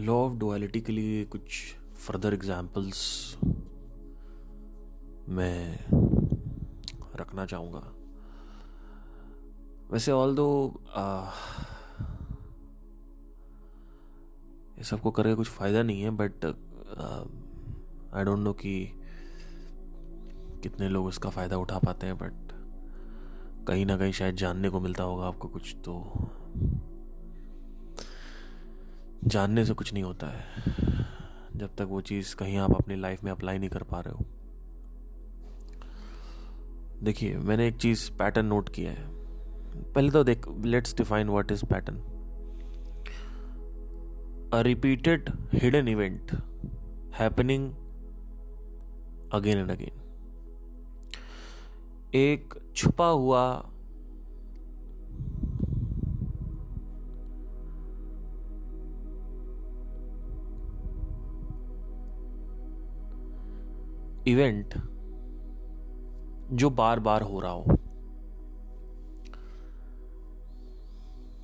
Law of duality के लिए कुछ फर्दर एग्जाम्पल्स मैं रखना चाहूँगा। वैसे ऑल दो ये सबको करके कुछ फ़ायदा नहीं है बट आई डोंट नो कि कितने लोग इसका फ़ायदा उठा पाते हैं बट कहीं ना कहीं शायद जानने को मिलता होगा आपको कुछ तो जानने से कुछ नहीं होता है। जब तक वो चीज़ कहीं आप अपनी लाइफ में अप्लाई नहीं कर पा रहे हो। देखिए, मैंने एक चीज़ पैटर्न नोट किया है। पहले तो देख let's define what is pattern a repeated hidden event happening again and again एक छुपा हुआ इवेंट जो बार बार हो रहा हो।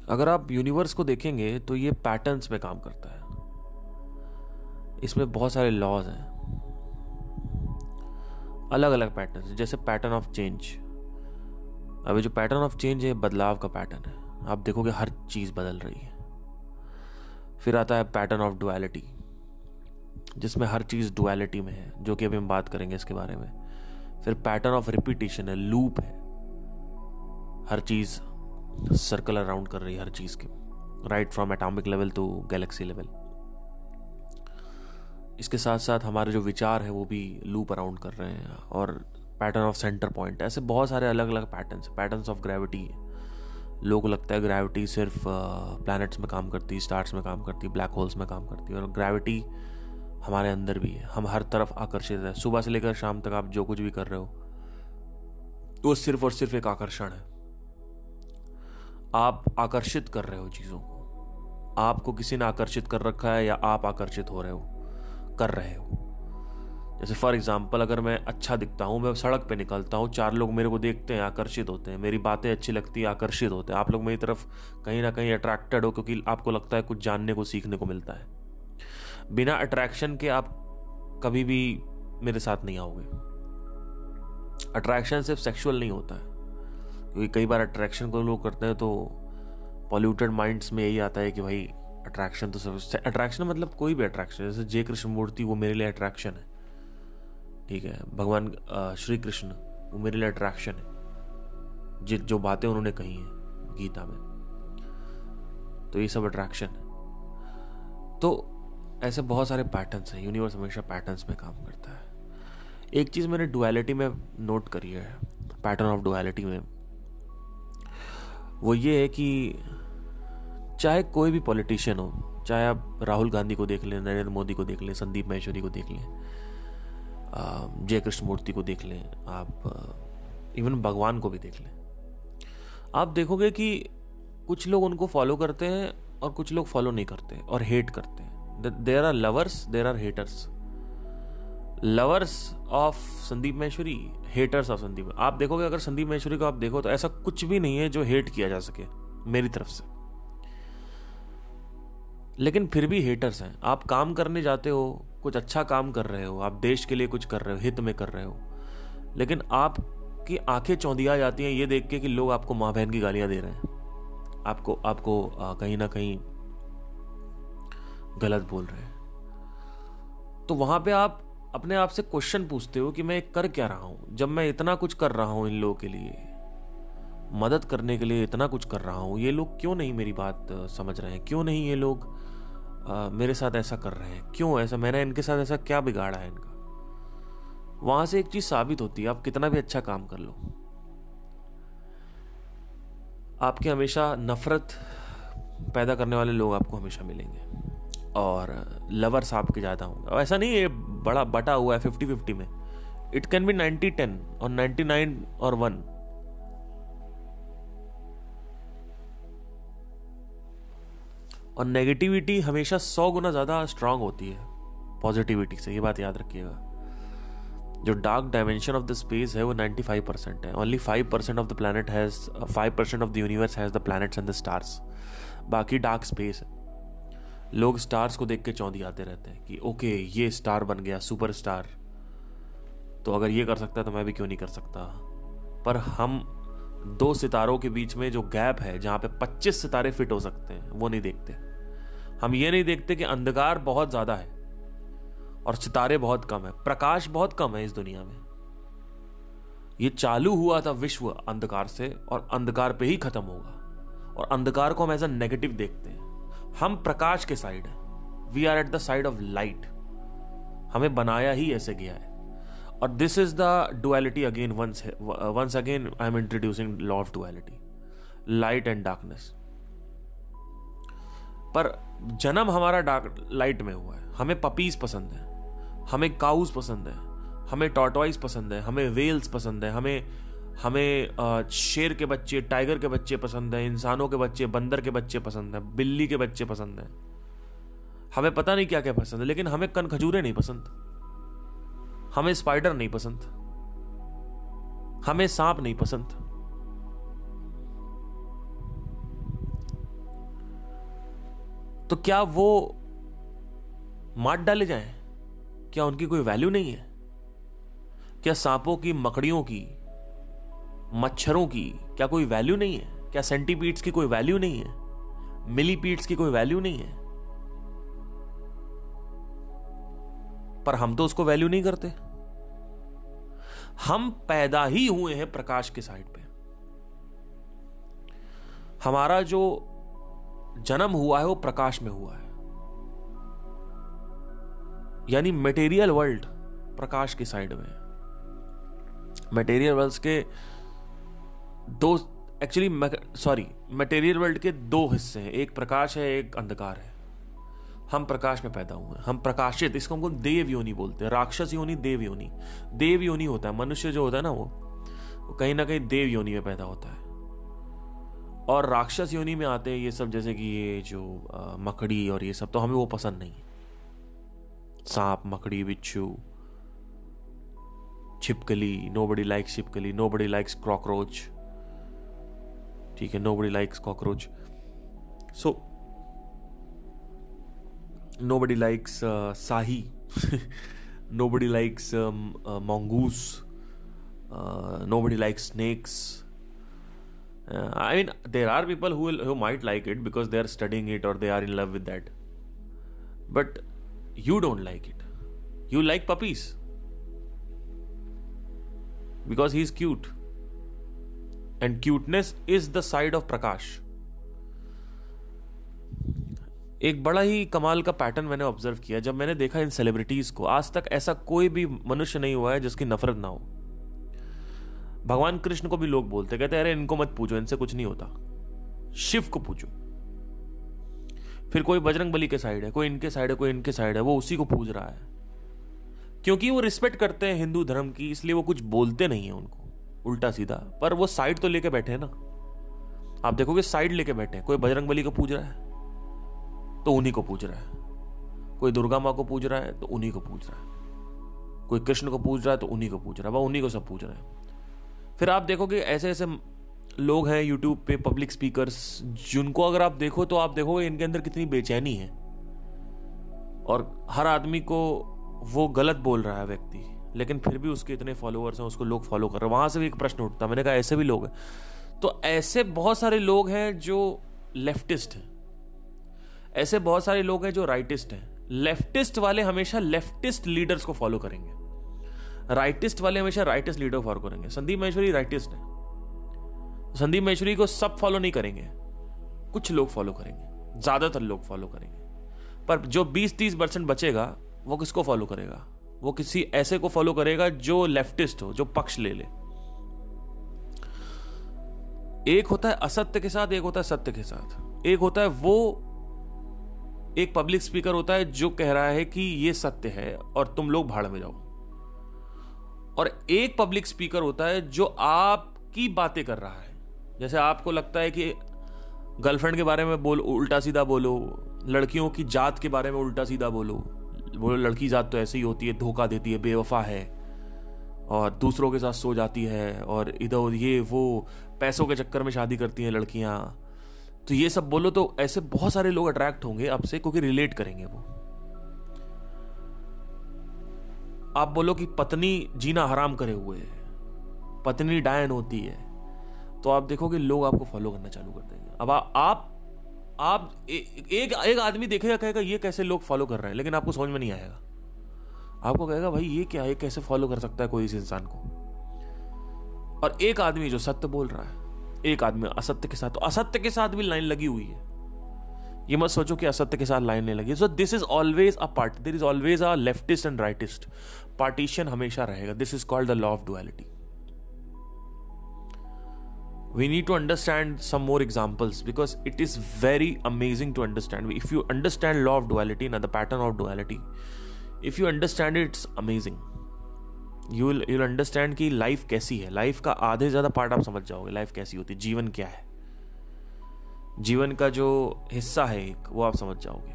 अगर आप यूनिवर्स को देखेंगे तो ये पैटर्न्स में काम करता है। इसमें बहुत सारे लॉज हैं। अलग अलग पैटर्न जैसे पैटर्न ऑफ़ चेंज अभी जो पैटर्न ऑफ़ चेंज है बदलाव का पैटर्न है। आप देखोगे हर चीज़ बदल रही है। फिर आता है पैटर्न ऑफ़ डुअलिटी जिसमें हर चीज़ डुअलिटी में है, जो कि अभी हम बात करेंगे इसके बारे में। फिर पैटर्न ऑफ़ रिपीटेशन है लूप है। हर चीज़ सर्कल अराउंड कर रही है हर चीज़ के। Right from atomic level to galaxy level इसके साथ साथ हमारे जो विचार है, वो भी लूप अराउंड कर रहे हैं, और पैटर्न ऑफ़ सेंटर पॉइंट ऐसे बहुत सारे अलग अलग पैटर्न्स पैटर्न्स ऑफ़ ग्रेविटी लोगों को लगता है ग्रेविटी सिर्फ़ प्लैनेट्स में काम करती है स्टार्स में काम करती है ब्लैक होल्स में काम करती है, और ग्रेविटी हमारे अंदर भी है। हम हर तरफ़ आकर्षित है। सुबह से लेकर शाम तक आप जो कुछ भी कर रहे हो, वो सिर्फ़ और सिर्फ़ एक आकर्षण है। आप आकर्षित कर रहे हो चीज़ों को। आपको किसी ने आकर्षित कर रखा है या आप आकर्षित हो रहे हो, कर रहे हो। जैसे फॉर एग्ज़ाम्पल अगर मैं अच्छा दिखता हूँ, मैं सड़क पे निकलता हूँ, चार लोग मेरे को देखते हैं, आकर्षित होते हैं, मेरी बातें अच्छी लगती है, आकर्षित होते हैं। आप लोग मेरी तरफ़ कहीं ना कहीं अट्रैक्टेड हो, क्योंकि आपको लगता है कुछ जानने को, सीखने को मिलता है। बिना अट्रैक्शन के आप कभी भी मेरे साथ नहीं आओगे। अट्रैक्शन सिर्फ़ सेक्सुअल नहीं होता है। क्योंकि कई बार अट्रैक्शन को लोग करते हैं तो पॉल्यूटेड माइंड्स में यही आता है कि भाई अट्रैक्शन तो सब अट्रैक्शन मतलब कोई भी अट्रैक्शन जैसे जय कृष्ण मूर्ति वो मेरे लिए अट्रैक्शन है। ठीक है? भगवान श्री कृष्ण, वो मेरे लिए अट्रैक्शन है। जित जो बातें उन्होंने कही हैं गीता में। तो ये सब अट्रैक्शन है। तो ऐसे बहुत सारे पैटर्न्स हैं। यूनिवर्स हमेशा पैटर्न्स में काम करता है। एक चीज़ मैंने डुअलिटी में नोट करी है पैटर्न ऑफ़ डुअलिटी में। वो ये है कि चाहे कोई भी पॉलिटिशियन हो, चाहे आप राहुल गांधी को देख लें, नरेंद्र मोदी को देख लें, संदीप महेश्वरी को देख लें जय कृष्ण मूर्ति को देख लें, आप इवन भगवान को भी देख लें। आप देखोगे कि कुछ लोग उनको फॉलो करते हैं और कुछ लोग फॉलो नहीं करते और हेट करते हैं। There are lovers there are haters lovers of Sandeep Maheshwari haters of Sandeep आप देखोगे, अगर संदीप महेश्वरी को आप देखो तो ऐसा कुछ भी नहीं है जो हेट किया जा सके, मेरी तरफ़ से। लेकिन फिर भी हेटर्स हैं। आप काम करने जाते हो, कुछ अच्छा काम कर रहे हो, आप देश के लिए कुछ कर रहे हो, हित में कर रहे हो, लेकिन आपकी आँखें चौंधिया जाती हैं ये देख के कि लोग आपको माँ बहन की गालियाँ दे रहे हैं। आपको आपको कहीं ना कहीं गलत बोल रहे हैं। तो वहाँ पे आप अपने आप से क्वेश्चन पूछते हो कि मैं कर क्या रहा हूँ? जब मैं इतना कुछ कर रहा हूँ इन लोगों के लिए मदद करने के लिए इतना कुछ कर रहा हूँ ये लोग क्यों नहीं मेरी बात समझ रहे हैं? क्यों नहीं ये लोग आ, मेरे साथ ऐसा कर रहे हैं? क्यों ऐसा? मैंने इनके साथ ऐसा क्या बिगाड़ा है इनका? वहाँ से एक चीज़ साबित होती है आप कितना भी अच्छा काम कर लो। आपके हमेशा नफरत पैदा करने वाले लोग आपको हमेशा मिलेंगे। और लवर्स के ज़्यादा होंगे। ऐसा नहीं है बड़ा बटा हुआ है फिफ्टी फिफ्टी में। It can be ninety ten और नाइन्टी नाइन और वन और नेगेटिविटी हमेशा सौ गुना ज़्यादा स्ट्रांग होती है पॉजिटिविटी से। ये बात याद रखिएगा। जो dark dimension of the space है, वो 95 परसेंट है। Only 5 percent of the planet has 5 percent of the universe has the planets and the stars बाकी डार्क स्पेस है। लोग स्टार्स को देख के चौंधी आते रहते हैं कि, ओके, ये स्टार बन गया सुपर स्टार तो अगर ये कर सकता है तो मैं भी क्यों नहीं कर सकता? पर हम दो सितारों के बीच में जो गैप है, जहाँ पे 25 सितारे फिट हो सकते हैं, वो नहीं देखते। हम ये नहीं देखते कि अंधकार बहुत ज़्यादा है और सितारे बहुत कम है, प्रकाश बहुत कम है इस दुनिया में। ये चालू हुआ था विश्व अंधकार से और अंधकार पे ही खत्म होगा और अंधकार को हम एज अ नेगेटिव देखते हैं। हम प्रकाश के साइड हैं। We are at the side of light हमें बनाया ही ऐसे गया है। और this is the duality again once once again I am introducing law of duality light and darkness पर जन्म हमारा डार्क लाइट में हुआ है। हमें पपीज पसंद है। हमें काउज पसंद है। हमें टॉटवाइज पसंद है। हमें वेल्स पसंद है। हमें हमें शेर के बच्चे, टाइगर के बच्चे पसंद है, इंसानों के बच्चे, बंदर के बच्चे पसंद है, बिल्ली के बच्चे पसंद है। हमें पता नहीं क्या क्या पसंद है, लेकिन हमें कन खजूरे नहीं पसंद। हमें स्पाइडर नहीं पसंद। हमें सांप नहीं पसंद। तो क्या वो मार डाले जाएँ? क्या उनकी कोई वैल्यू नहीं है? क्या सांपों की, मकड़ियों की मच्छरों की क्या कोई वैल्यू नहीं है? क्या सेंटीपीड्स की कोई वैल्यू नहीं है? मिलीपीड्स की कोई वैल्यू नहीं है? पर हम तो उसको वैल्यू नहीं करते। हम पैदा ही हुए हैं प्रकाश के साइड पे। हमारा जो जन्म हुआ है, वो प्रकाश में हुआ है। यानी मटेरियल वर्ल्ड प्रकाश की साइड में मटेरियल वर्ल्ड के दो एक्चुअली सॉरी मटेरियल वर्ल्ड के दो हिस्से हैं। एक प्रकाश है एक अंधकार है। हम प्रकाश में पैदा हुए हैं। हम प्रकाशित इसको हमको देव योनि बोलते हैं। राक्षस योनि देव योनि। देव योनि होता है मनुष्य जो होता है ना वो, कहीं ना कहीं देव योनि में पैदा होता है। और राक्षस योनि में आते हैं ये सब जैसे कि ये जो आ, मकड़ी और ये सब तो हमें वो पसंद नहीं है। सांप मकड़ी बिच्छू छिपकली नो बडी लाइक्स छिपकली नो बडी लाइक्स कॉकरोच ठीक है nobody likes cockroach so nobody likes uh, sahi nobody likes um, uh, mongoose uh, nobody likes snakes uh, i mean there are people who will, who might like it because they are studying it or they are in love with that but you don't like it you like puppies because he's cute And cuteness is the side of प्रकाश एक बड़ा ही कमाल का pattern मैंने observe किया जब मैंने देखा इन celebrities को। आज तक ऐसा कोई भी मनुष्य नहीं हुआ है जिसकी नफरत ना हो। भगवान कृष्ण को भी लोग बोलते कहते अरे, इनको मत पूछो इनसे कुछ नहीं होता। शिव को पूछो फिर कोई बजरंग बली के साइड है, कोई इनके साइड है, कोई इनके साइड है, वो उसी को पूज रहा है। क्योंकि वो रिस्पेक्ट करते हैं हिंदू धर्म की, इसलिए वो कुछ बोलते नहीं है उनको। उल्टा सीधा, पर वो साइड तो लेके बैठे हैं ना। आप देखोगे साइड लेके बैठे हैं, कोई बजरंग बली को पूज रहा है तो उन्हीं को पूज रहा है। कोई दुर्गा माँ को पूज रहा है तो उन्हीं को पूज रहा है। कोई कृष्ण को पूज रहा है तो उन्हीं को पूज रहा है। वह उन्हीं को सब पूज रहे हैं। फिर आप देखोगे ऐसे ऐसे लोग हैं यूट्यूब पे पब्लिक स्पीकर्स जिनको अगर आप देखो तो आप देखोगे इनके अंदर कितनी बेचैनी है। और हर आदमी को वो गलत बोल रहा है व्यक्ति। लेकिन फिर भी उसके इतने फॉलोअर्स हैं, उसको लोग फॉलो कर रहे हैं। वहाँ से भी एक प्रश्न उठता मैंने कहा, ऐसे भी लोग हैं? तो ऐसे बहुत सारे लोग हैं जो लेफ्टिस्ट हैं। ऐसे बहुत सारे लोग हैं जो राइटिस्ट हैं। लेफ्टिस्ट वाले हमेशा लेफ्टिस्ट लीडर्स को फॉलो करेंगे। राइटिस्ट वाले हमेशा राइटिस्ट लीडर फॉलो करेंगे। संदीप महेश्वरी राइटिस्ट है। संदीप महेश्वरी को सब फॉलो नहीं करेंगे। कुछ लोग फॉलो करेंगे। ज़्यादातर लोग फॉलो करेंगे। पर जो 20-30 परसेंट बचेगा, वो किसको फॉलो करेगा? वो किसी ऐसे को फॉलो करेगा जो लेफ्टिस्ट हो, जो पक्ष ले ले। एक होता है असत्य के साथ, एक होता है सत्य के साथ। एक होता है वो एक पब्लिक स्पीकर होता है जो कह रहा है कि ये सत्य है और तुम लोग भाड़ में जाओ। और एक पब्लिक स्पीकर होता है जो आपकी बातें कर रहा है। जैसे आपको लगता है कि गर्लफ्रेंड के बारे में बोल, उल्टा सीधा बोलो, लड़कियों की जात के बारे में उल्टा सीधा बोलो बोलो लड़की जात तो ऐसे ही होती है धोखा देती है बेवफा है और दूसरों के साथ सो जाती है और इधर उधर ये वो पैसों के चक्कर में शादी करती हैं लड़कियाँ। तो ये सब बोलो तो ऐसे बहुत सारे लोग अट्रैक्ट होंगे आपसे क्योंकि रिलेट करेंगे वो। आप बोलो कि पत्नी जीना हराम करे हुए है पत्नी डायन होती है तो आप देखोगे लोग आपको फॉलो करना चालू कर देंगे। अब आ, आप आप ए, एक एक आदमी देखेगा कहेगा ये कैसे लोग फॉलो कर रहे हैं? लेकिन आपको समझ में नहीं आएगा। आपको कहेगा भाई ये क्या है? कैसे फॉलो कर सकता है कोई इस इंसान को? और एक आदमी जो सत्य बोल रहा है एक आदमी असत्य के साथ तो असत्य के साथ भी लाइन लगी हुई है। ये मत सोचो कि असत्य के साथ लाइन नहीं लगी so this is always a part there is always a leftist and rightist partition हमेशा रहेगा। This is called the law of duality we need to understand some more examples because it is very amazing to understand if you understand law of duality and the pattern of duality if you understand it it's amazing you you'll understand कि life कैसी है life का आधे ज़्यादा part आप समझ जाओगे life कैसी होती है जीवन क्या है जीवन का जो हिस्सा है एक वो आप समझ जाओगे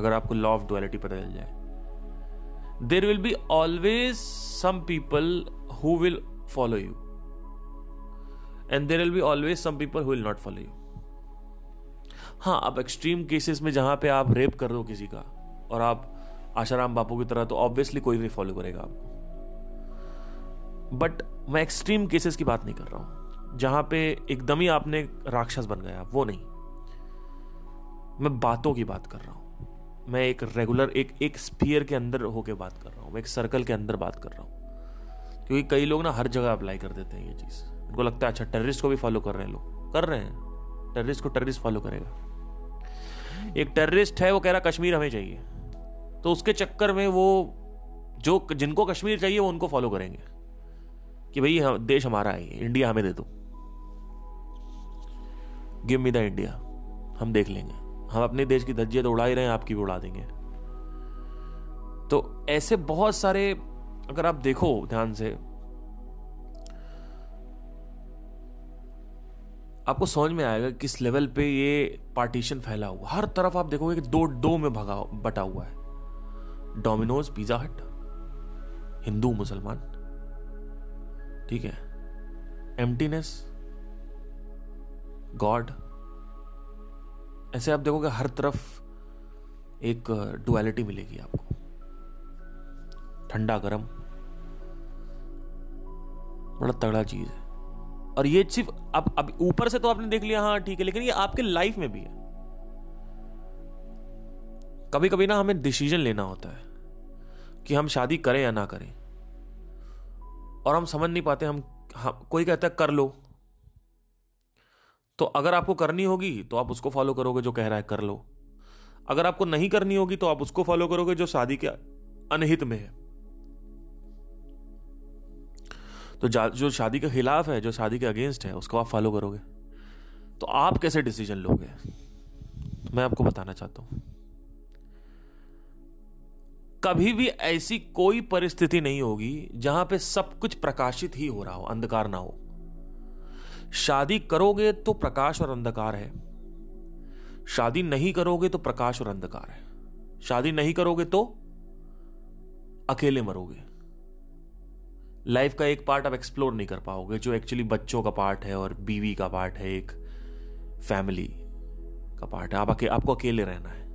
अगर आपको लॉ ऑफ़ डुअलिटी पता चल जाए there will be always some people who will follow you and there will be always some people who will not follow you हाँ अब एक्सट्रीम केसेस में जहाँ पे आप रेप कर दो किसी का, और आप आशाराम बापू की तरह तो ऑब्वियसली कोई भी फॉलो करेगा आपको। बट मैं एक्सट्रीम केसेस की बात नहीं कर रहा हूँ। जहाँ पे एकदम ही आपने राक्षस बन गया, वो नहीं। मैं बातों की बात कर रहा हूँ। मैं एक रेगुलर एक एक स्पीयर के अंदर होके बात कर रहा हूँ। मैं एक सर्कल के अंदर बात कर रहा हूँ। क्योंकि कई लोग ना हर जगह अप्लाई कर देते हैं ये चीज़। उनको लगता है अच्छा टेररिस्ट को भी फॉलो कर रहे हैं लोग। कर रहे हैं। टेररिस्ट को टेररिस्ट फॉलो करेगा। एक टेररिस्ट है, वो कह रहा, कश्मीर हमें चाहिए। तो उसके चक्कर में वो जो जिनको कश्मीर चाहिए, वो उनको फॉलो करेंगे। कि भाई, हम, देश हमारा है इंडिया हमें दे दो। गिव मी द इंडिया हम देख लेंगे। हम अपने देश की धज्जियाँ तो उड़ा ही रहे हैं, आपकी भी उड़ा देंगे। तो ऐसे बहुत सारे, अगर आप देखो ध्यान से आपको समझ में आएगा किस लेवल पे ये पार्टीशन फैला हुआ हर तरफ़ आप देखोगे कि दो दो में भगा, बटा हुआ है। डोमिनोज पिज्जा हट हिंदू, मुसलमान। ठीक है? एम्प्टीनेस गॉड ऐसे आप देखोगे हर तरफ़ एक डुअलिटी मिलेगी आपको। ठंडा गर्म, बड़ा तगड़ा चीज़ है। और ये सिर्फ़ अब अब ऊपर से तो आपने देख लिया हाँ ठीक है लेकिन ये आपके लाइफ में भी है। कभी कभी ना हमें डिसीज़न लेना होता है कि हम शादी करें या ना करें। और हम समझ नहीं पाते हम, हम कोई कहता है कर लो। तो अगर आपको करनी होगी तो आप उसको फॉलो करोगे जो कह रहा है कर लो। अगर आपको नहीं करनी होगी तो आप उसको फॉलो करोगे जो शादी के अनहित में है। तो जो शादी के खिलाफ है, जो शादी के अगेंस्ट है, उसको आप फॉलो करोगे। तो आप कैसे डिसीज़न लोगे? मैं आपको बताना चाहता हूँ। कभी भी ऐसी कोई परिस्थिति नहीं होगी जहाँ पे सब कुछ प्रकाशित ही हो रहा हो, अंधकार ना हो। शादी करोगे तो प्रकाश और अंधकार है। शादी नहीं करोगे तो प्रकाश और अंधकार है। शादी नहीं करोगे तो अकेले मरोगे। लाइफ का एक पार्ट आप एक्सप्लोर नहीं कर पाओगे जो एक्चुअली बच्चों का पार्ट है और बीवी का पार्ट है एक फैमिली का पार्ट है। आप अके, आपको अकेले रहना है।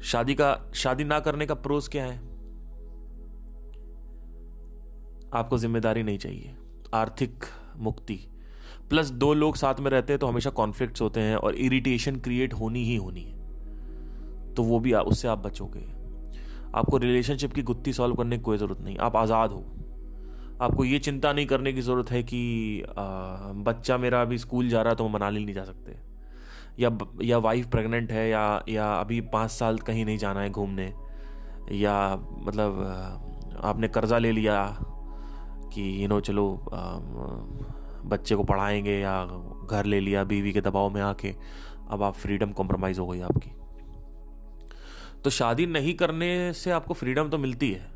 शादी का शादी ना करने का प्रोस क्या है? आपको ज़िम्मेदारी नहीं चाहिए। आर्थिक मुक्ति। प्लस दो लोग साथ में रहते हैं तो हमेशा कॉन्फ्लिक्ट्स होते हैं और इरिटेशन क्रिएट होनी ही होनी है। तो वो भी उससे आप बचोगे। आपको रिलेशनशिप की गुत्थी सॉल्व करने की कोई ज़रूरत नहीं। आप आज़ाद हो। आपको ये चिंता नहीं करने की ज़रूरत है कि आ, बच्चा मेरा अभी स्कूल जा रहा है तो हम मनाली नहीं जा सकते। या या वाइफ प्रेग्नेंट है या या अभी पाँच साल कहीं नहीं जाना है घूमने। या मतलब आपने कर्ज़ा ले लिया कि यू नो चलो आ, बच्चे को पढ़ाएँगे या घर ले लिया बीवी के दबाव में आके अब आप फ्रीडम कॉम्प्रोमाइज़ हो गई आपकी। तो शादी नहीं करने से आपको फ्रीडम तो मिलती है।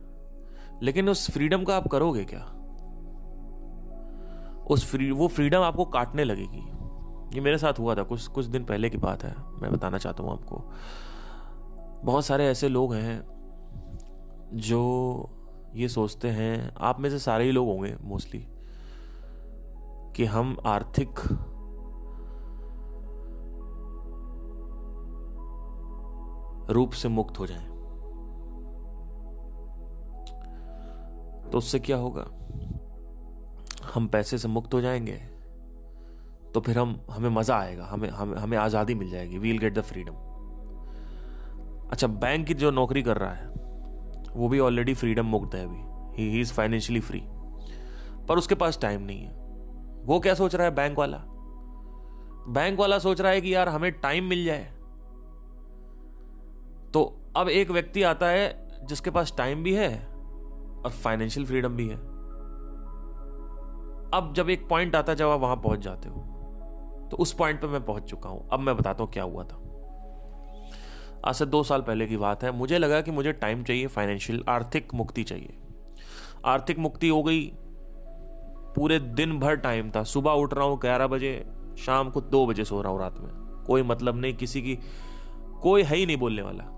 लेकिन उस फ्रीडम का आप करोगे क्या? उस फ्री, वो फ्रीडम आपको काटने लगेगी। ये मेरे साथ हुआ था, कुछ कुछ दिन पहले की बात है। मैं बताना चाहता हूँ आपको। बहुत सारे ऐसे लोग हैं जो ये सोचते हैं, आप में से सारे ही लोग होंगे मोस्टली, कि हम आर्थिक रूप से मुक्त हो जाएँ। तो उससे क्या होगा? हम पैसे से मुक्त हो जाएँगे तो फिर हम, हमें मज़ा आएगा, हमें हमें हमें आज़ादी मिल जाएगी वील गेट द फ्रीडम अच्छा बैंक की जो नौकरी कर रहा है, वो भी ऑलरेडी फ्रीडम मुक्त है अभी। ही इज़ फाइनेंशियली फ्री पर उसके पास टाइम नहीं है। वो क्या सोच रहा है बैंक वाला? बैंक वाला सोच रहा है कि यार, हमें टाइम मिल जाए। अब एक व्यक्ति आता है जिसके पास टाइम भी है और फाइनेंशियल फ्रीडम भी है। अब जब एक पॉइंट आता है, जब आप वहाँ पहुँच जाते हो तो उस पॉइंट पे मैं पहुँच चुका हूँ। अब मैं बताता हूँ क्या हुआ था। आज से दो साल पहले की बात है। मुझे लगा कि मुझे टाइम चाहिए फाइनेंशियल आर्थिक मुक्ति चाहिए। आर्थिक मुक्ति हो गई। पूरे दिन भर टाइम था। सुबह उठ रहा हूँ ग्यारह बजे, शाम को दो बजे सो रहा हूँ रात में। कोई मतलब नहीं, किसी की, कोई है ही नहीं बोलने वाला।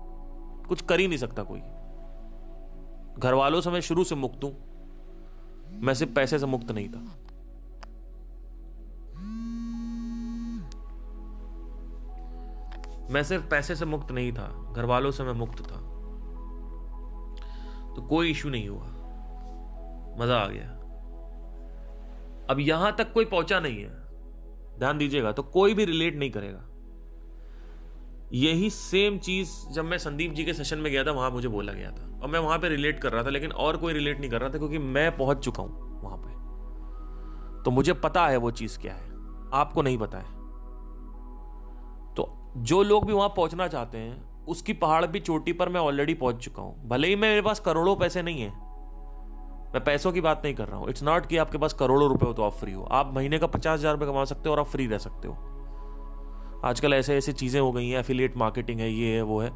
कुछ कर ही नहीं सकता कोई। घर वालों से मैं शुरू से मुक्त हूँ। मैं सिर्फ़ पैसे से मुक्त नहीं था। मैं सिर्फ़ पैसे से मुक्त नहीं था घर वालों से मैं मुक्त था। तो कोई इशू नहीं हुआ। मज़ा आ गया। अब यहाँ तक कोई पहुँचा नहीं है। ध्यान दीजिएगा तो कोई भी रिलेट नहीं करेगा। यही सेम चीज़ जब मैं संदीप जी के सेशन में गया था, वहाँ मुझे बोला गया था। और मैं वहाँ पे रिलेट कर रहा था, लेकिन और कोई रिलेट नहीं कर रहा था, क्योंकि मैं पहुँच चुका हूँ वहाँ पे। तो मुझे पता है वो चीज़ क्या है। आपको नहीं पता है। तो जो लोग भी वहाँ पहुँचना चाहते हैं, उसकी पहाड़ भी चोटी पर मैं ऑलरेडी पहुँच चुका हूँ। भले ही मेरे पास करोड़ों पैसे नहीं है। मैं पैसों की बात नहीं कर रहा हूँ। इट्स नॉट कि आपके पास करोड़ों रुपए हो तो आप फ्री हो। आप महीने का पचास हज़ार रुपए कमा सकते हो और आप फ्री रह सकते हो। आजकल ऐसे ऐसी चीज़ें हो गई हैं एफिलिएट मार्केटिंग है, ये है, वो है,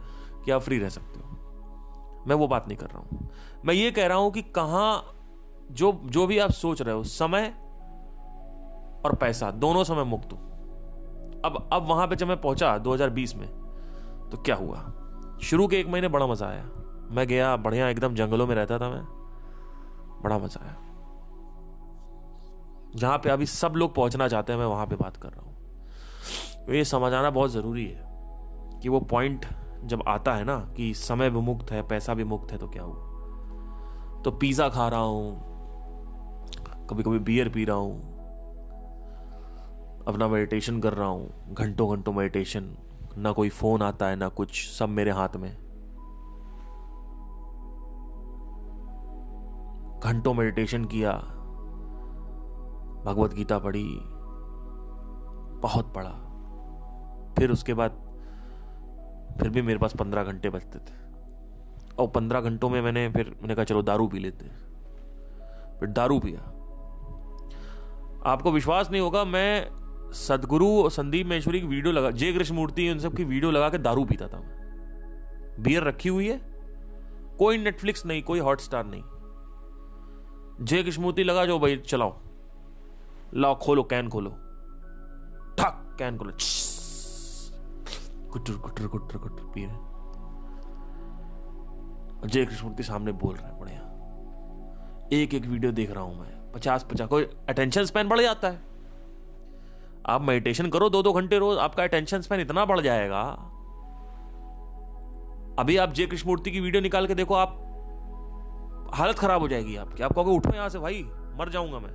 कि आप फ्री रह सकते हो। मैं वो बात नहीं कर रहा हूँ। मैं ये कह रहा हूँ कि कहाँ जो जो भी आप सोच रहे हो, समय और पैसा, दोनों समय मुक्त हो। अब अब वहाँ पे जब मैं पहुँचा 2020 में तो क्या हुआ? शुरू के एक महीने बड़ा मज़ा आया। मैं गया, बढ़िया, एकदम जंगलों में रहता था मैं। बड़ा मज़ा आया। जहाँ पे अभी सब लोग पहुँचना चाहते हैं, मैं वहाँ पे बात कर रहा हूँ। ये समझाना बहुत ज़रूरी है कि वो पॉइंट जब आता है ना कि समय भी मुक्त है, पैसा भी मुक्त है तो क्या हुआ? तो पिज्जा खा रहा हूँ कभी कभी बियर पी रहा हूँ, अपना मेडिटेशन कर रहा हूँ घंटों घंटों मेडिटेशन ना कोई फ़ोन आता है, ना कुछ, सब मेरे हाथ में। घंटों मेडिटेशन किया, भगवत गीता पढ़ी बहुत पढ़ा। फिर उसके बाद फिर भी मेरे पास पंद्रह घंटे बचते थे। और पंद्रह घंटों में मैंने फिर मैंने कहा, चलो दारू पी लेते फिर दारू पिया। आपको विश्वास नहीं होगा, मैं सदगुरु और संदीप महेश्वरी की वीडियो लगा, जय कृष्ण मूर्ति उन सब की वीडियो लगा के दारू पीता था मैं। बियर रखी हुई है। कोई नेटफ्लिक्स नहीं, कोई हॉटस्टार नहीं। जय कृष्ण मूर्ति लगा जो भाई, चलाओ। लाओ, खोलो, कैन खोलो। कैन खोलो गुटर गुटर गुटर गुटर पी रहे जय कृष्ण सामने बोल रहे हैं, बढ़िया। एक एक वीडियो देख रहा हूँ मैं। पचास पचास, कोई अटेंशन स्पैन बढ़ जाता है। आप मेडिटेशन करो दो दो घंटे रोज, आपका अटेंशन स्पैन इतना बढ़ जाएगा। अभी आप जय कृष्णमूर्ति की वीडियो निकाल के देखो, आप हालत खराब हो जाएगी आपकी। आप कहोगे, उठो यहाँ से भाई, मर जाऊँगा मैं।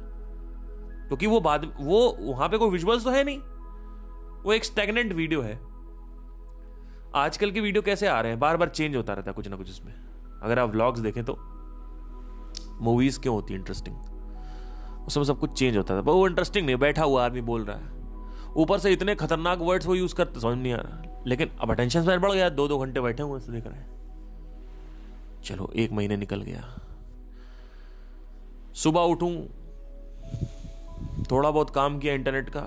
क्योंकि वो बाद, वो वहाँ पे कोई विजुअल्स तो है नहीं। वो एक स्टेगनेंट वीडियो है। आजकल की वीडियो कैसे आ रहे हैं? बार बार चेंज होता रहता है कुछ ना कुछ इसमें। अगर आप व्लॉग्स देखें तो मूवीज़ क्यों होती है इंटरेस्टिंग उसमें सब कुछ चेंज होता था। पर वो इंटरेस्टिंग नहीं, बैठा हुआ आदमी बोल रहा है। ऊपर से इतने खतरनाक वर्ड्स वो यूज़ करते, समझ नहीं आ रहा। लेकिन अब अटेंशन स्पैन बढ़ गया दो दो घंटे बैठे हुए देख रहे हैं। चलो, एक महीने निकल गया। सुबह उठूं, थोड़ा बहुत काम किया इंटरनेट का,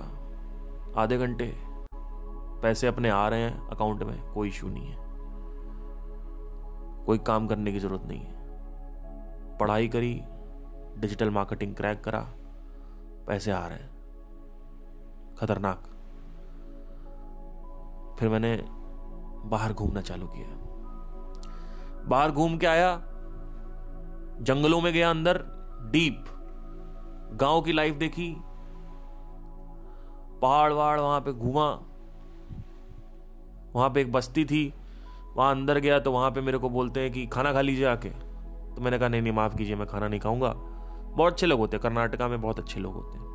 आधे घंटे। पैसे अपने आ रहे हैं अकाउंट में, कोई इशू नहीं है। कोई काम करने की ज़रूरत नहीं है। पढ़ाई करी डिजिटल मार्केटिंग क्रैक करा, पैसे आ रहे हैं। खतरनाक। फिर मैंने बाहर घूमना चालू किया। बाहर घूम के आया, जंगलों में गया अंदर डीप गाँव की लाइफ देखी पहाड़ वहाड़ वहाँ पे घूमा वहाँ पे एक बस्ती थी, वहाँ अंदर गया तो वहाँ पे मेरे को बोलते हैं कि खाना खा लीजिए आके। तो मैंने कहा, नहीं नहीं, माफ़ कीजिए, मैं खाना नहीं खाऊँगा। बहुत अच्छे लोग होते हैं, कर्नाटका में बहुत अच्छे लोग होते हैं।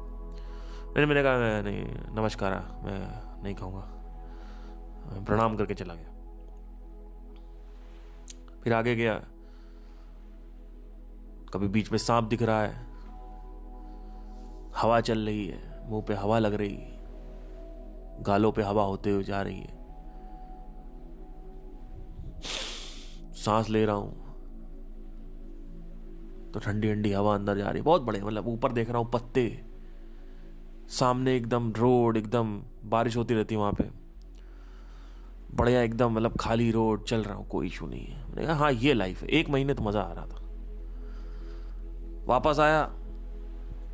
मैंने मैंने कहा, नहीं, नमस्कार, मैं नहीं खाऊँगा। प्रणाम करके चला गया। फिर आगे गया। कभी बीच में सांप दिख रहा है, हवा चल रही है, मुँह पे हवा लग रही है, गालों पे हवा होते हुए जा रही है। सांस ले रहा हूँ। तो ठंडी ठंडी हवा अंदर जा रही बहुत बड़े मतलब ऊपर देख रहा हूँ पत्ते। सामने एकदम रोड, एकदम बारिश होती रहती है वहाँ पे। बढ़िया एकदम मतलब खाली रोड चल रहा हूँ, कोई इशू नहीं है। मैंने कहा हाँ ये लाइफ है। एक महीने तो मज़ा आ रहा था। वापस आया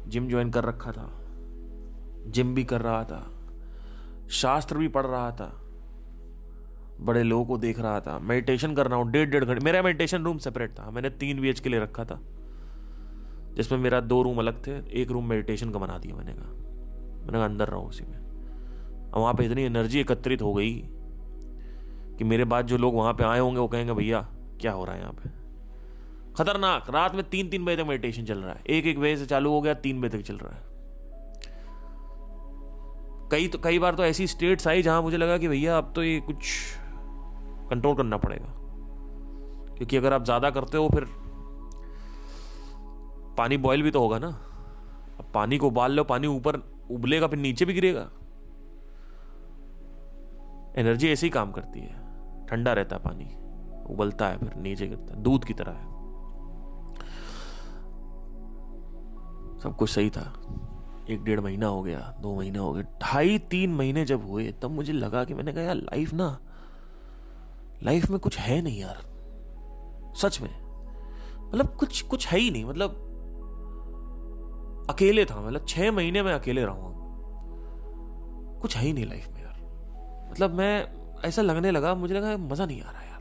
जिम ज्वाइन कर रखा था। जिम भी कर रहा था। शास्त्र भी पढ़ रहा था। बड़े लोगों को देख रहा था। मेडिटेशन कर रहा हूँ, डेढ़ डेढ़ घंटे। मेरा मेडिटेशन रूम सेपरेट था। मैंने तीन बी के लिए रखा था, जिसमें मेरा दो रूम अलग थे। एक रूम मेडिटेशन का बना दिया मैंने कहा। मैंने कहा, अंदर रहो उसी में। और वहाँ पे इतनी एनर्जी एकत्रित हो गई कि मेरे बाद जो लोग वहाँ पे आए होंगे, वो कहेंगे, भैया, क्या हो रहा है यहाँ पे? खतरनाक। रात में तीन तीन बजे तक मेडिटेशन चल रहा है। एक एक बजे से चालू हो गया, तीन बजे तक चल रहा है। कई तो कई बार तो ऐसी स्टेट्स आई जहाँ मुझे लगा कि, भैया, अब तो ये कुछ कंट्रोल करना पड़ेगा। क्योंकि अगर आप ज़्यादा करते हो, फिर पानी बॉयल भी तो होगा ना। अब पानी को उबाल लो, पानी ऊपर उबलेगा, फिर नीचे भी गिरेगा। एनर्जी ऐसे ही काम करती है। ठंडा रहता है पानी, उबलता है, फिर नीचे गिरता है, दूध की तरह है। सब कुछ सही था। एक डेढ़ महीना हो गया, दो महीना हो गया ढाई तीन महीने जब हुए, तब मुझे लगा कि मैंने कहा, यार लाइफ ना लाइफ में कुछ है नहीं यार। सच में। मतलब कुछ कुछ है ही नहीं मतलब अकेले था मतलब छह महीने में अकेले रहा हूँ। कुछ है ही नहीं लाइफ में यार। मतलब मैं ऐसा लगने लगा, मुझे लगा मज़ा नहीं आ रहा यार।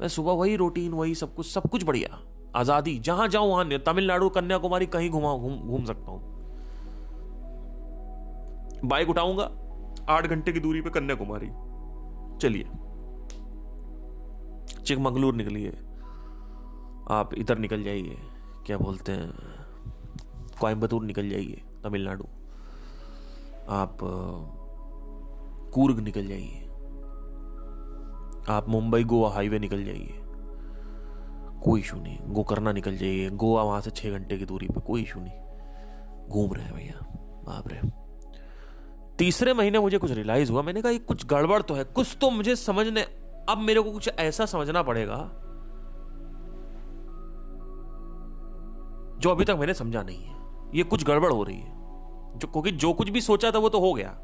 मैं सुबह वही रूटीन वही सब कुछ सब कुछ बढ़िया। आज़ादी, जहाँ जाऊँ वहाँ तमिलनाडु, कन्याकुमारी कहीं घुमा, घूम सकता हूँ। बाइक उठाऊँगा, आठ घंटे की दूरी पे कन्याकुमारी। चलिए। चिकमंगलूर निकलिए। आप इधर निकल जाइए। क्या बोलते हैं? कोयम्बतूर निकल जाइए, तमिलनाडु। आप, कूर्ग निकल जाइए। आप मुंबई गोवा हाईवे निकल जाइए। कोई इशू नहीं। गोकर्णा निकल जाइए। गोवा वहाँ से छह घंटे की दूरी पे। कोई इशू नहीं। घूम रहे हैं भैया। बाप रे तीसरे महीने मुझे कुछ रियलाइज़ हुआ। मैंने कहा, ये कुछ गड़बड़ तो है। कुछ तो मुझे समझने अब मेरे को कुछ ऐसा समझना पड़ेगा जो अभी तक मैंने समझा नहीं है। ये कुछ गड़बड़ हो रही है। जो, क्योंकि जो कुछ भी सोचा था वो तो हो गया।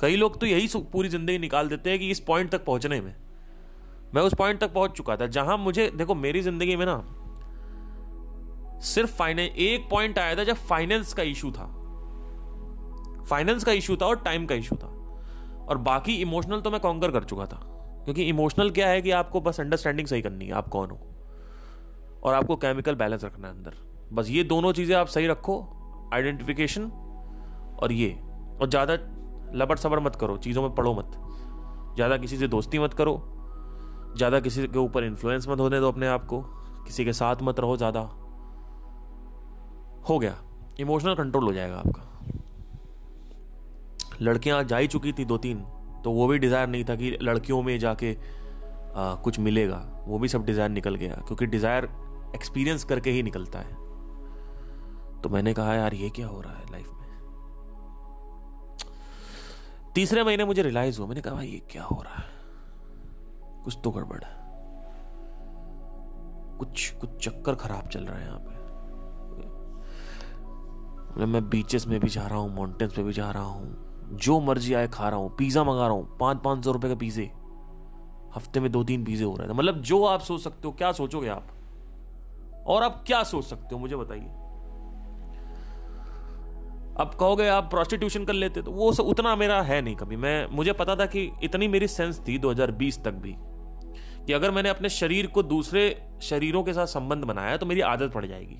कई लोग तो यही पूरी ज़िंदगी निकाल देते हैं कि इस पॉइंट तक पहुँचने में। मैं उस पॉइंट तक पहुँच चुका था, जहाँ मुझे, देखो, मेरी ज़िंदगी में ना, सिर्फ़ फाइनेंस एक पॉइंट आया था जब फाइनेंस का इशू था। फाइनेंस का इशू था और टाइम का इशू था। और बाकी इमोशनल तो मैं कॉन्कर कर चुका था। क्योंकि इमोशनल क्या है कि आपको बस अंडरस्टैंडिंग सही करनी है, आप कौन हो? और आपको केमिकल बैलेंस रखना है अंदर। बस ये दोनों चीज़ें आप सही रखो आइडेंटिफिकेशन और ये। और ज़्यादा लबड़ सबर मत करो, चीज़ों में पढ़ो मत। ज़्यादा किसी से दोस्ती मत करो, ज़्यादा किसी के ऊपर इन्फ्लुएंस मत होने दो अपने आप को, किसी के साथ मत रहो ज़्यादा। हो गया। इमोशनल कंट्रोल हो जाएगा आपका। लड़कियाँ जा ही चुकी थी दो तीन तो वो भी डिज़ायर नहीं था कि लड़कियों में जाके आ, कुछ मिलेगा। वो भी सब डिज़ायर निकल गया क्योंकि डिज़ायर एक्सपीरियंस करके ही निकलता है। तो मैंने कहा यार ये क्या हो रहा है लाइफ में? तीसरे महीने मुझे रियलाइज़ हुआ मैंने कहा भाई ये क्या हो रहा है? कुछ तो गड़बड़ है। कुछ कुछ चक्कर खराब चल रहा है यहाँ पे। मैं बीचेस में भी जा रहा हूँ माउंटेन्स पे भी जा रहा हूँ। जो मर्ज़ी आए खा रहा हूँ, पिज्जा मंगा रहा हूँ पाँच पाँच सौ रुपए का पिज्जे। हफ़्ते में दो तीन पिज्जे हो रहे थे। मतलब जो आप सोच सकते हो, क्या सोचोगे आप? और आप क्या सोच सकते हो, मुझे बताइए। अब कहोगे, आप प्रोस्टिट्यूशन कर लेते तो वो उतना मेरा है नहीं कभी। मैं, मुझे पता था कि इतनी मेरी सेंस थी 2020 तक भी, कि अगर मैंने अपने शरीर को दूसरे शरीरों के साथ संबंध बनाया तो मेरी आदत पड़ जाएगी।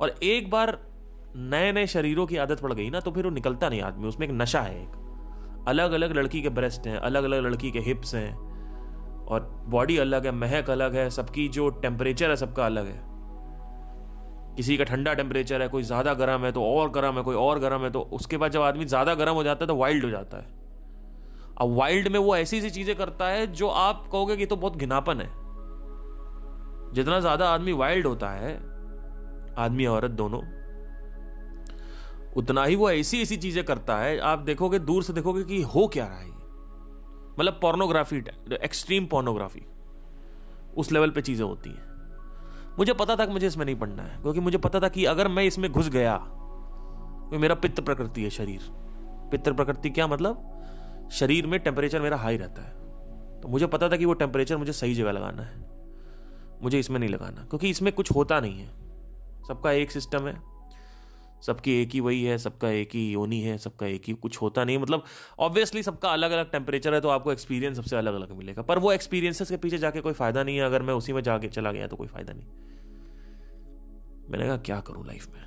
और एक बार नए नए शरीरों की आदत पड़ गई ना तो फिर वो निकलता नहीं आदमी, उसमें एक नशा है एक। अलग अलग लड़की के ब्रेस्ट हैं अलग अलग लड़की के हिप्स हैं, और बॉडी अलग है, महक अलग है, सबकी जो टेम्परेचर है, सबका अलग है। किसी का ठंडा टेम्परेचर है, कोई ज़्यादा गर्म है तो और गर्म है, कोई और गर्म है तो उसके बाद जब आदमी ज़्यादा गर्म हो जाता है तो वाइल्ड हो जाता है। अब वाइल्ड में वो ऐसी ऐसी चीज़ें करता है, जो आप कहोगे कि तो बहुत घिनापन है। जितना ज़्यादा आदमी वाइल्ड होता है, आदमी औरत दोनों उतना ही वो ऐसी ऐसी चीज़ें करता है, आप देखोगे, दूर से देखोगे कि हो क्या रहा है मतलब पोर्नोग्राफी एक्सट्रीम पोर्नोग्राफी उस लेवल पे चीज़ें होती हैं। मुझे पता था कि मुझे इसमें नहीं पढ़ना है, क्योंकि मुझे पता था कि अगर मैं इसमें घुस गया तो मेरा पित्त प्रकृति है, शरीर। पित्त प्रकृति क्या मतलब? शरीर में टेम्परेचर मेरा हाई रहता है। तो मुझे पता था कि वो टेम्परेचर मुझे सही जगह लगाना है। मुझे इसमें नहीं लगाना, क्योंकि इसमें कुछ होता नहीं है। सबका एक सिस्टम है। सबकी एक ही वही है, सबका एक ही योनी है, सबका एक ही कुछ होता नहीं मतलब ऑब्वियसली सबका अलग अलग टेम्परेचर है तो आपको एक्सपीरियंस सबसे अलग अलग मिलेगा। पर वो एक्सपीरियंसेस के पीछे जाके कोई फ़ायदा नहीं है, अगर मैं उसी में जाके चला गया तो कोई फ़ायदा नहीं। मैंने कहा, क्या करूँ लाइफ में?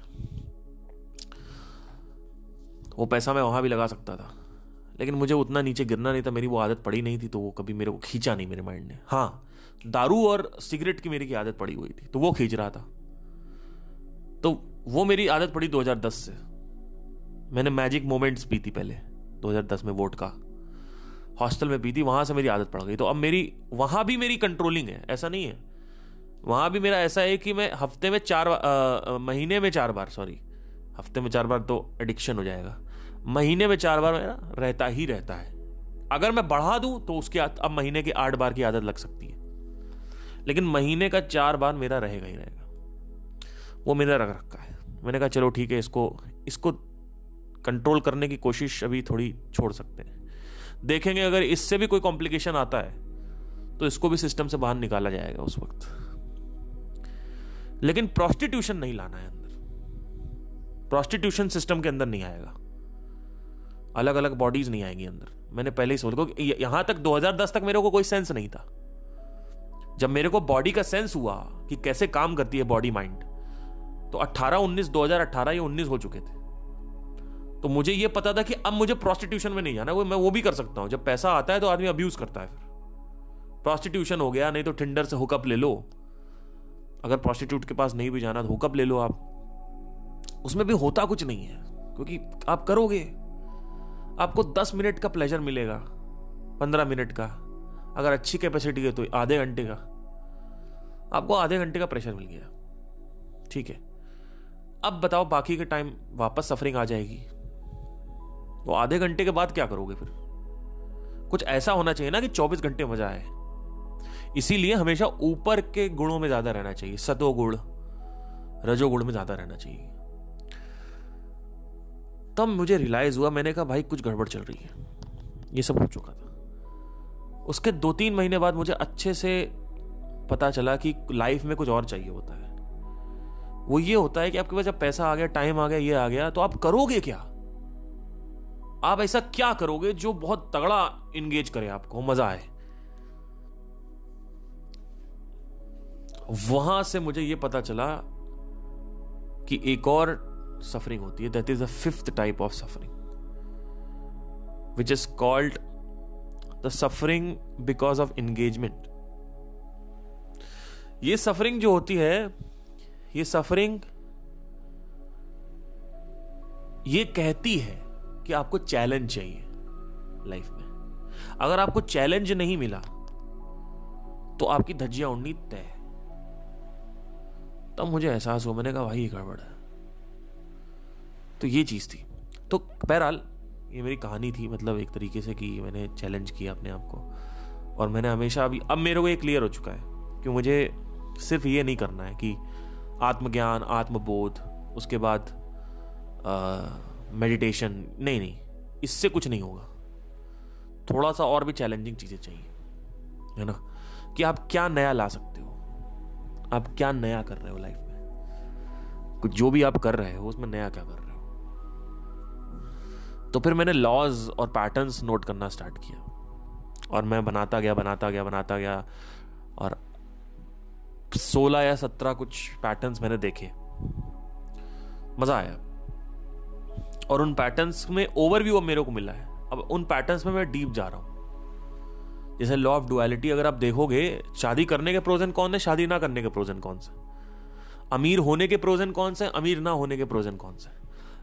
वो पैसा मैं वहाँ भी लगा सकता था, लेकिन मुझे उतना नीचे गिरना नहीं था, मेरी वो आदत पड़ी नहीं थी तो वो कभी मेरे को खींचा नहीं मेरे माइंड ने। हाँ दारू और सिगरेट की मेरी की आदत पड़ी हुई थी तो वो खींच रहा था। तो वो मेरी आदत पड़ी 2010 से। मैंने मैजिक मोमेंट्स पी थी पहले 2010 में वोट का। हॉस्टल में पी थी वहाँ से मेरी आदत पड़ गई। तो अब मेरी वहाँ भी मेरी कंट्रोलिंग है ऐसा नहीं है। वहाँ भी मेरा ऐसा है कि मैं हफ़्ते में चार आ, महीने में चार बार सॉरी हफ़्ते में चार बार तो एडिक्शन हो जाएगा। महीने में चार बार मेरा रहता ही रहता है। अगर मैं बढ़ा दूँ तो उसके अब महीने की आठ बार की आदत लग सकती है। लेकिन महीने का चार बार मेरा रहेगा ही रहेगा। वो मैंने रख रखा है। मैंने कहा, चलो ठीक है, इसको इसको कंट्रोल करने की कोशिश अभी थोड़ी छोड़ सकते हैं। देखेंगे, अगर इससे भी कोई कॉम्प्लिकेशन आता है तो इसको भी सिस्टम से बाहर निकाला जाएगा उस वक्त। लेकिन प्रोस्टिट्यूशन नहीं लाना है अंदर। प्रोस्टिट्यूशन सिस्टम के अंदर नहीं आएगा। अलग अलग बॉडीज नहीं आएँगी अंदर। मैंने पहले ही सोच क्योंकि यहाँ तक 2010 तक मेरे को कोई सेंस नहीं था। जब मेरे को बॉडी का सेंस हुआ कि कैसे काम करती है बॉडी माइंड तो 18 19 2018 या 19 हो चुके थे। तो मुझे यह पता था कि अब मुझे प्रोस्टिट्यूशन में नहीं जाना वो मैं वो भी कर सकता हूँ। जब पैसा आता है तो आदमी अब्यूज करता है फिर। प्रोस्टिट्यूशन हो गया, नहीं तो टिंडर से हुकअप ले लो। अगर प्रोस्टिट्यूट के पास नहीं भी जाना तो हुकअप ले लो आप। उसमें भी होता कुछ नहीं है, क्योंकि आप करोगे। आपको 10 मिनट का प्लेजर मिलेगा 15 मिनट का। अगर अच्छी कैपेसिटी है तो आधे घंटे का। आपको आधे घंटे का प्रेशर मिल गया। ठीक है। अब बताओ बाकी के टाइम वापस सफरिंग आ जाएगी। तो आधे घंटे के बाद क्या करोगे फिर? कुछ ऐसा होना चाहिए ना कि 24 घंटे मज़ा आए। इसीलिए हमेशा ऊपर के गुणों में ज़्यादा रहना चाहिए। सतो गुण रजोगुण में ज़्यादा रहना चाहिए। तब मुझे रियलाइज़ हुआ, मैंने कहा, भाई, कुछ गड़बड़ चल रही है। ये सब हो चुका था। उसके दो तीन महीने बाद मुझे अच्छे से पता चला कि लाइफ में कुछ और चाहिए होता है। वो ये होता है कि आपके पास जब पैसा आ गया टाइम आ गया, ये आ गया तो आप करोगे क्या? आप ऐसा क्या करोगे जो बहुत तगड़ा इंगेज करे आपको? मज़ा आए। वहाँ से मुझे यह पता चला कि एक और सफरिंग होती है that is the fifth type of suffering which is called the suffering because of engagement ये सफरिंग जो होती है ये सफरिंग ये कहती है कि आपको चैलेंज चाहिए लाइफ में। अगर आपको चैलेंज नहीं मिला तो आपकी धज्जियाँ उड़नी तय तब मुझे एहसास हुआ, मैंने कहा, भाई ये गड़बड़ है। तो ये चीज़ थी। तो बहरहाल, ये मेरी कहानी थी मतलब एक तरीके से कि मैंने चैलेंज किया अपने आप को। और मैंने हमेशा अभी, अब मेरे को ये क्लियर हो चुका है कि मुझे सिर्फ़ ये नहीं करना है कि आत्मज्ञान, आत्मबोध, उसके बाद मेडिटेशन नहीं नहीं, इससे कुछ नहीं होगा। थोड़ा सा और भी चैलेंजिंग चीज़ें चाहिए, है ना? कि आप क्या नया ला सकते हो? आप क्या नया कर रहे हो लाइफ में? कुछ जो भी आप कर रहे हो, उसमें नया क्या कर रहे हो? तो फिर मैंने लॉज और पैटर्न्स नोट करना स्टार्ट किया। और मैं बनाता गया बनाता गया बनाता गया, और सोलह या सत्रह कुछ पैटर्न्स मैंने देखे। मज़ा आया। और उन पैटर्न्स में ओवरव्यू अब मेरे को मिला है। अब उन पैटर्न्स में मैं डीप जा रहा हूँ। जैसे लॉ ऑफ़ डुअलिटी अगर आप देखोगे, शादी करने के प्रोजन कौन है, शादी ना करने के प्रोजन कौन से अमीर होने के प्रोजन कौन से अमीर ना होने के प्रोजन कौन से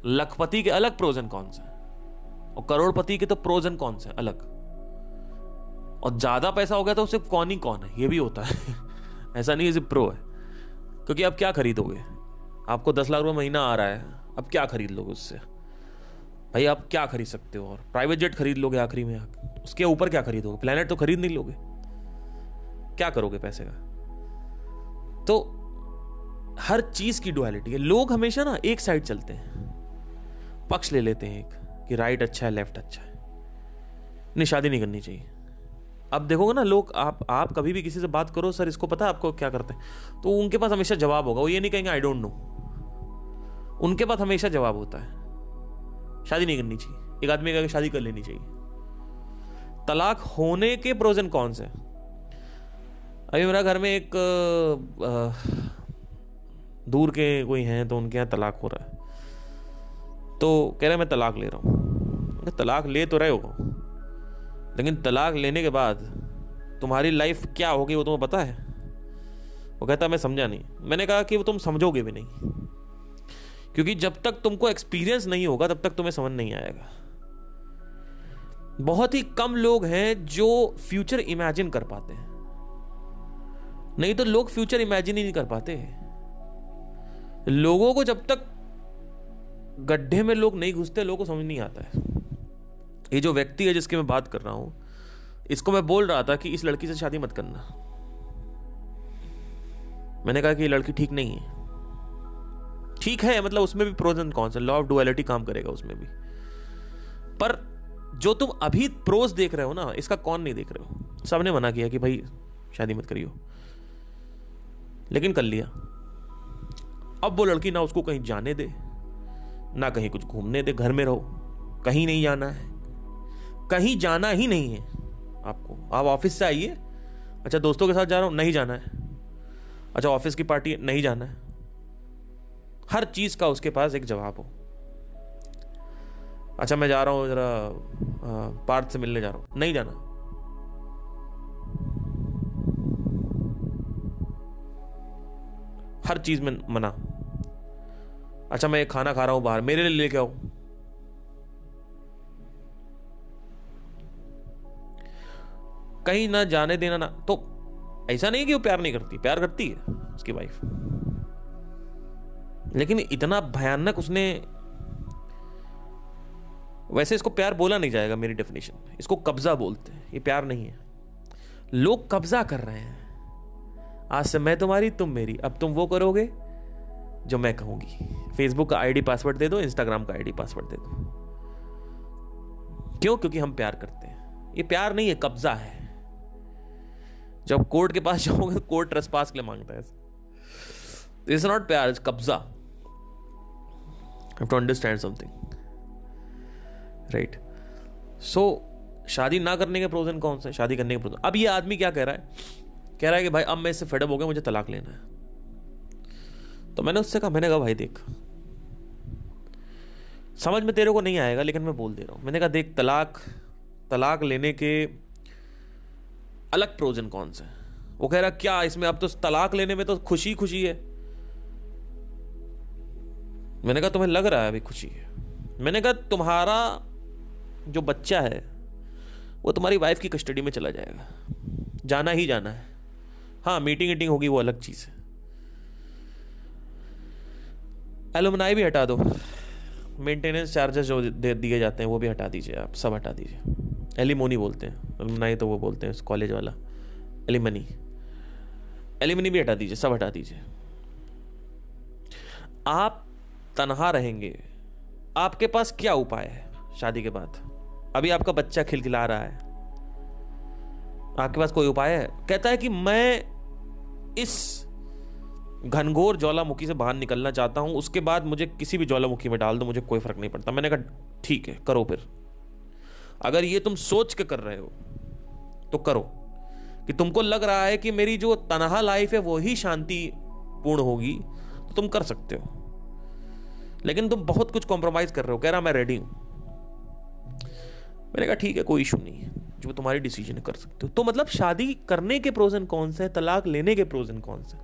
लखपति के अलग प्रोजन कौन से और करोड़पति के तो प्रोजन कौन से अलग। और ज़्यादा पैसा हो गया तो सिर्फ़ कौन ही कौन है? ये भी होता है। ऐसा नहीं है सिर्फ़ प्रो है। क्योंकि आप क्या खरीदोगे? आपको दस लाख रुपये महीना आ रहा है अब क्या खरीद लोगे उससे? भाई, आप क्या खरीद सकते हो? और प्राइवेट जेट खरीद लोगे आखिरी में उसके ऊपर क्या खरीदोगे? प्लेनेट तो खरीद नहीं लोगे। क्या करोगे पैसे का? तो हर चीज़ की डुअलिटी है। लोग हमेशा ना एक साइड चलते हैं। पक्ष ले लेते हैं एक, कि राइट अच्छा है लेफ़्ट अच्छा है। नहीं शादी नहीं करनी चाहिए। अब देखोगे ना लोग आप आप कभी भी किसी से बात करो सर इसको पता है आपको क्या करते हैं? तो उनके पास हमेशा जवाब होगा। वो ये नहीं कहेंगे आई डोंट नो उनके पास हमेशा जवाब होता है। शादी नहीं करनी चाहिए। एक आदमी का शादी कर लेनी चाहिए। तलाक होने के प्रोजन कौन से अभी मेरा घर में एक आ, दूर के कोई हैं तो उनके यहाँ तलाक हो रहा है। तो कह रहे मैं तलाक ले रहा हूँ। तलाक ले तो रहे हो। लेकिन तलाक लेने के बाद तुम्हारी लाइफ क्या होगी वो तुम्हें पता है? वो कहता, मैं समझा नहीं। मैंने कहा कि वो तुम समझोगे भी नहीं। क्योंकि जब तक तुमको एक्सपीरियंस नहीं होगा, तब तक तुम्हें समझ नहीं आएगा। बहुत ही कम लोग हैं जो फ्यूचर इमेजिन कर पाते हैं। नहीं तो लोग फ्यूचर इमेजिन ही नहीं कर पाते लोगों को जब तक गड्ढे में लोग नहीं घुसते, लोगों को समझ नहीं आता है। ये जो व्यक्ति है जिसकी मैं बात कर रहा हूँ, इसको मैं बोल रहा था कि इस लड़की से शादी मत करना। मैंने कहा कि ये लड़की ठीक नहीं है। ठीक है मतलब उसमें भी pros and cons law of duality काम करेगा उसमें भी। पर जो तुम अभी प्रोज देख रहे हो ना, इसका कौन नहीं देख रहे हो। सबने मना किया कि भाई, शादी मत करियो। लेकिन कर लिया। अब वो लड़की ना उसको कहीं जाने दे, ना कहीं कुछ घूमने दे। घर में रहो। कहीं नहीं जाना है। कहीं जाना ही नहीं है आपको। आप ऑफ़िस से आइए। अच्छा दोस्तों के साथ जा रहा हूँ, नहीं जाना है। अच्छा ऑफ़िस की पार्टी, नहीं जाना है। हर चीज़ का उसके पास एक जवाब हो। अच्छा मैं जा रहा हूँ, जरा पार्थ से मिलने जा रहा हूँ। नहीं जाना। हर चीज़ में मना। अच्छा मैं खाना खा रहा हूँ बाहर, मेरे लिए लेके आओ। कहीं ना जाने देना ना। तो ऐसा नहीं कि वो प्यार नहीं करती, प्यार करती है उसकी वाइफ लेकिन इतना भयानक उसने, वैसे इसको प्यार बोला नहीं जाएगा मेरी डेफिनेशन इसको कब्जा बोलते हैं, ये प्यार नहीं है। लोग कब्जा कर रहे हैं। आज से मैं तुम्हारी, तुम मेरी। अब तुम वो करोगे जो मैं कहूँगी। फेसबुक का आईडी पासवर्ड दे दो इंस्टाग्राम का आईडी पासवर्ड दे दो। क्यों? क्योंकि हम प्यार करते हैं। ये प्यार नहीं है, कब्जा है। जब कोर्ट के पास जाओगे तो कोर्ट ट्रस पास के लिए माँगता है इज़ नॉट प्यार इज़ कब्जा। To understand something right so शादी ना करने के प्रोजन कौन से शादी करने के प्रोजन अब ये आदमी क्या कह रहा है? कह रहा है कि भाई, अब मैं इससे फेडअप हो गया, मुझे तलाक लेना है। तो मैंने उससे कहा, मैंने कहा, भाई, देख। समझ में तेरे को नहीं आएगा, लेकिन मैं बोल दे रहा हूँ। मैंने कहा, देख, तलाक तलाक लेने के अलग प्रोजन कौन से वो कह रहा, क्या इसमें अब तो तलाक लेने में तो खुशी खुशी है? मैंने कहा, तुम्हें लग रहा है अभी खुशी है। मैंने कहा, तुम्हारा जो बच्चा है, वो तुम्हारी वाइफ की कस्टडी में चला जाएगा। जाना ही जाना है। हाँ मीटिंग वीटिंग होगी, वो अलग चीज़ है। एलुमनाई भी हटा दो। मेंटेनेंस चार्जेस जो दे, दिए जाते हैं, वो भी हटा दीजिए आप, सब हटा दीजिए। एलिमोनी बोलते हैं। एलुमनाई तो वो बोलते हैं कॉलेज वाला। एलिमनी। एलिमनी भी हटा दीजिए, सब हटा दीजिए। आप तनहा रहेंगे। आपके पास क्या उपाय है शादी के बाद? अभी आपका बच्चा खिलखिला रहा है। आपके पास कोई उपाय है? कहता है कि मैं इस घनघोर ज्वालामुखी से बाहर निकलना चाहता हूँ। उसके बाद मुझे किसी भी ज्वालामुखी में डाल दो, मुझे कोई फ़र्क नहीं पड़ता। मैंने कहा, ठीक है, करो फिर। अगर ये तुम सोच के कर रहे हो तो करो। कि तुमको लग रहा है कि मेरी जो तनहा लाइफ है, वो ही शांति पूर्ण होगी तो तुम कर सकते हो। लेकिन तुम बहुत कुछ कॉम्प्रोमाइज कर रहे हो। कह रहा, मैं रेडी हूँ। मैंने कहा, ठीक है, कोई इशू नहीं है। जो तुम्हारी डिसीज़न कर सकते हो। तो मतलब शादी करने के प्रोजन कौन से तलाक लेने के प्रोजन कौन से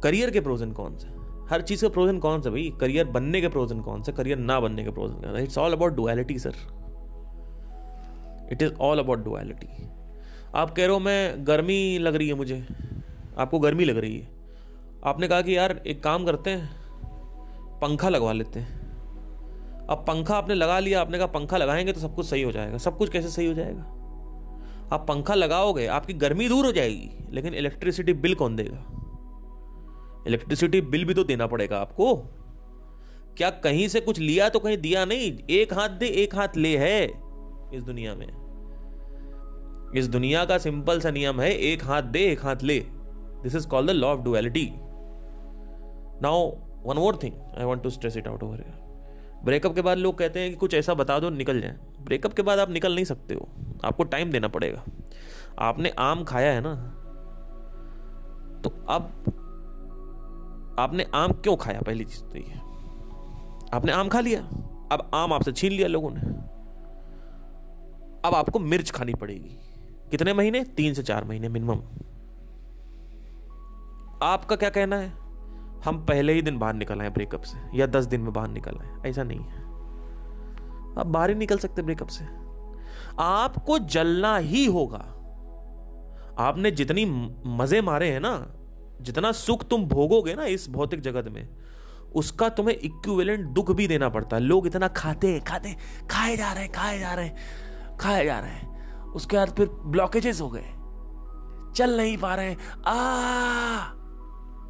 करियर के प्रोजन कौन से हर चीज़ के प्रोजन कौन से भाई। करियर बनने के प्रोजन कौन से करियर ना बनने के प्रोजन कौन it's all about duality sir it is all about duality आप कह रहे हो, मैं गर्मी लग रही है मुझे। आपको गर्मी लग रही है। आपने कहा कि, यार, एक काम करते हैं, पंखा लगवा लेते हैं। अब पंखा आपने लगा लिया, आपने कहा, पंखा लगाएँगे तो सब कुछ सही हो जाएगा। सब कुछ कैसे सही हो जाएगा? आप पंखा लगाओगे, आपकी गर्मी दूर हो जाएगी, लेकिन इलेक्ट्रिसिटी बिल कौन देगा? इलेक्ट्रिसिटी बिल भी तो देना पड़ेगा आपको। क्या कहीं से कुछ लिया तो कहीं दिया नहीं? एक हाथ दे, एक हाथ ले है इस दुनिया में। इस दुनिया का सिंपल सा नियम है, एक हाथ दे, एक हाथ ले। This is called the law of duality now one more thing I want to stress it out over breakup के बाद लोग कहते हैं कि कुछ ऐसा बता दो, निकल जाए। ब्रेकअप के बाद आप निकल नहीं सकते हो। आपको टाइम देना पड़ेगा। आपने आम खाया है ना? तो अब आपने आम क्यों खाया? पहली चीज़ तो ये। आपने आम खा लिया? अब आम आपसे छीन लिया लोगों ने। अब आपको मिर्च खानी पड़ेगी। कितने महीने? तीन से चार महीने मिनिमम आपका क्या कहना है? हम पहले ही दिन बाहर निकल आए ब्रेकअप से, या दस दिन में बाहर निकल आए। ऐसा नहीं है। आप बाहर ही निकल सकते ब्रेकअप से। आपको जलना ही होगा। आपने जितनी मज़े मारे हैं ना जितना सुख तुम भोगोगे ना इस भौतिक जगत में, उसका तुम्हें इक्विवेलेंट दुख भी देना पड़ता है। लोग इतना खाते हैं, खाते खाए जा रहे हैं, खाए जा रहे हैं, खाए जा रहे हैं। उसके बाद फिर ब्लॉकेजेस हो गए। चल नहीं पा रहे हैं। आ,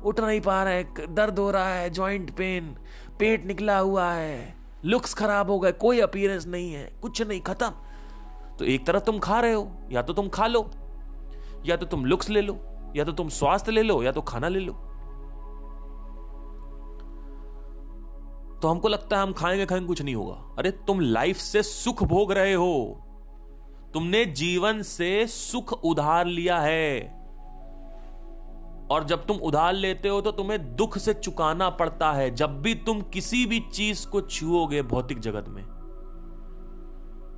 उठ नहीं पा रहे दर्द हो रहा है जॉइंट पेन पेट निकला हुआ है लुक्स खराब हो गए, कोई अपीयरेंस नहीं है, कुछ नहीं, खत्म। तो एक तरफ़ तुम खा रहे हो, या तो तुम खा लो, या तो तुम लुक्स ले लो। या तो तुम स्वास्थ्य ले लो या तो खाना ले लो। तो हमको लगता है हम खाएँगे खाएँगे, कुछ नहीं होगा। अरे, तुम लाइफ से सुख भोग रहे हो। तुमने जीवन से सुख उधार लिया है। और जब तुम उधार लेते हो तो तुम्हें दुख से चुकाना पड़ता है। जब भी तुम किसी भी चीज़ को छुओगे भौतिक जगत में,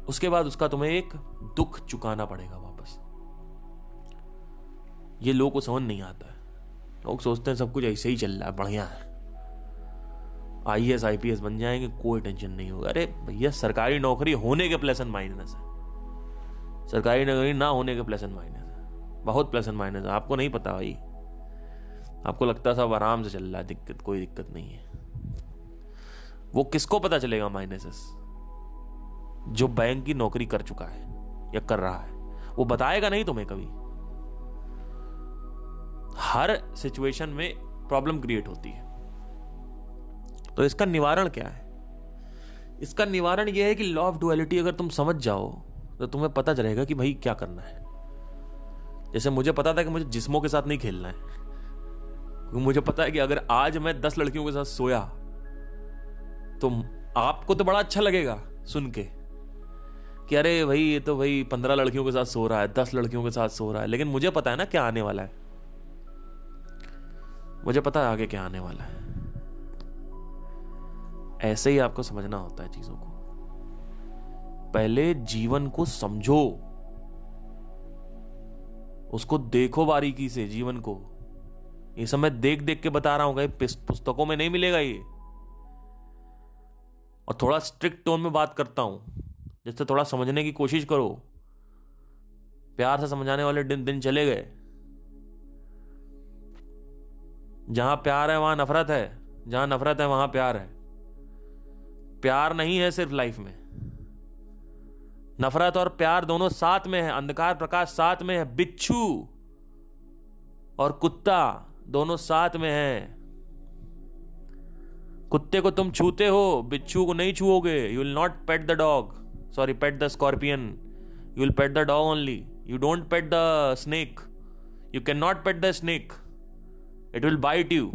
उसके बाद उसका तुम्हें एक दुख चुकाना पड़ेगा। ये लोगों को समझ नहीं आता है। लोग सोचते हैं सब कुछ ऐसे ही चल रहा है, बढ़िया है। I S I P S बन जाएँगे, कोई टेंशन नहीं होगा। अरे भैया, सरकारी नौकरी होने के प्लस एंड माइनस है। सरकारी नौकरी ना होने के प्लस एंड माइनस है। बहुत प्लस एंड माइनस है। आपको नहीं पता भाई। आपको लगता सब आराम से चल रहा है, दिक्कत, कोई दिक्कत नहीं है। वो किसको पता चलेगा माइनसेस जो बैंक की नौकरी कर चुका है या कर रहा है। वो बताएगा नहीं तुम्हें कभी। हर सिचुएशन में प्रॉब्लम क्रिएट होती है। तो इसका निवारण क्या है? इसका निवारण यह है कि लॉ ऑफ़ डुअलिटी अगर तुम समझ जाओ तो तुम्हें पता चलेगा कि भाई क्या करना है। जैसे मुझे पता था कि मुझे जिस्मों के साथ नहीं खेलना है। क्योंकि मुझे पता है कि अगर आज मैं दस लड़कियों के साथ सोया तो आपको तो बड़ा अच्छा लगेगा सुन के कि अरे भाई, ये तो भाई पंद्रह लड़कियों के साथ सो रहा है, दस लड़कियों के साथ सो रहा है। लेकिन मुझे पता है ना क्या आने वाला है। मुझे पता है आगे क्या आने वाला है। ऐसे ही आपको समझना होता है चीज़ों को। पहले जीवन को समझो। उसको देखो बारीकी से जीवन को। ये सब मैं देख देख के बता रहा हूँ, कहीं पुस्तकों में नहीं मिलेगा ये। और थोड़ा स्ट्रिक्ट टोन में बात करता हूँ, जिससे थोड़ा समझने की कोशिश करो। प्यार से समझाने वाले दिन दिन चले गए। जहाँ प्यार है, वहाँ नफरत है, जहाँ नफरत है, वहाँ प्यार है। प्यार नहीं है सिर्फ़ लाइफ में। नफरत और प्यार दोनों साथ में है, अंधकार प्रकाश साथ में है, बिच्छू और कुत्ता दोनों साथ में है। कुत्ते को तुम छूते हो, बिच्छू को नहीं छूओगे। You will not pet the dog sorry pet the scorpion you will pet the dog only you don't pet the snake you can not pet the snake it will bite you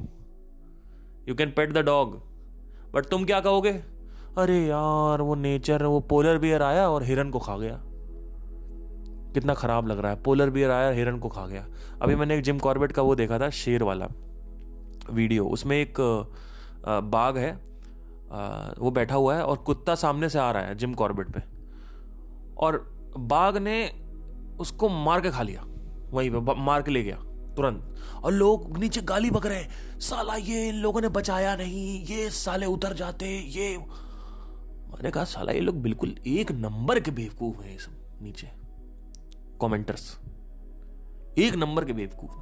you can pet the dog but तुम क्या कहोगे? अरे यार, वो nature वो polar bear आया और हिरन को खा गया। कितना ख़राब लग रहा है। पोलर बियर आया, हिरन को खा गया। अभी मैंने एक जिम कॉर्बेट का वो देखा था, शेर वाला वीडियो उसमें एक बाघ है वो बैठा हुआ है और कुत्ता सामने से आ रहा है जिम कॉर्बेट पे। और बाघ ने उसको मार के खा लिया। वहीं पे मार के ले गया। तुरंत। और लोग नीचे गाली बक रहे साला ये इन लोगों ने बचाया नहीं, ये साले उतर जाते, ये मैंने कहा, साला ये लोग बिल्कुल एक नंबर के बेवकूफ़ हैं सब नीचे कमेंटर्स एक नंबर के बेवकूफ़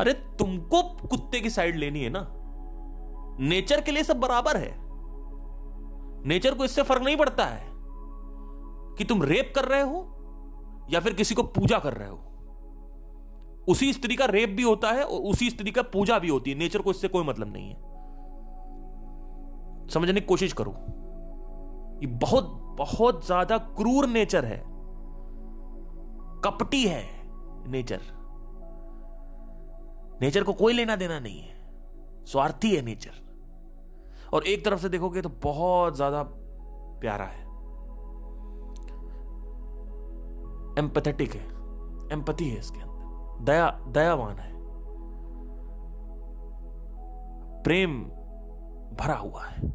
अरे तुमको कुत्ते की साइड लेनी है ना। नेचर के लिए सब बराबर है। नेचर को इससे फ़र्क नहीं पड़ता है कि तुम रेप कर रहे हो या फिर किसी को पूजा कर रहे हो। उसी स्त्री का रेप भी होता है और उसी स्त्री का पूजा भी होती है। नेचर को इससे कोई मतलब नहीं है। समझने की कोशिश करो। ये बहुत बहुत ज़्यादा क्रूर नेचर है। कपटी है नेचर। नेचर को कोई लेना देना नहीं है। स्वार्थी है नेचर। और एक तरफ़ से देखोगे तो बहुत ज़्यादा प्यारा है। एम्पथेटिक है। एम्पथी है इसके अंदर। दया, दयावान है। प्रेम भरा हुआ है।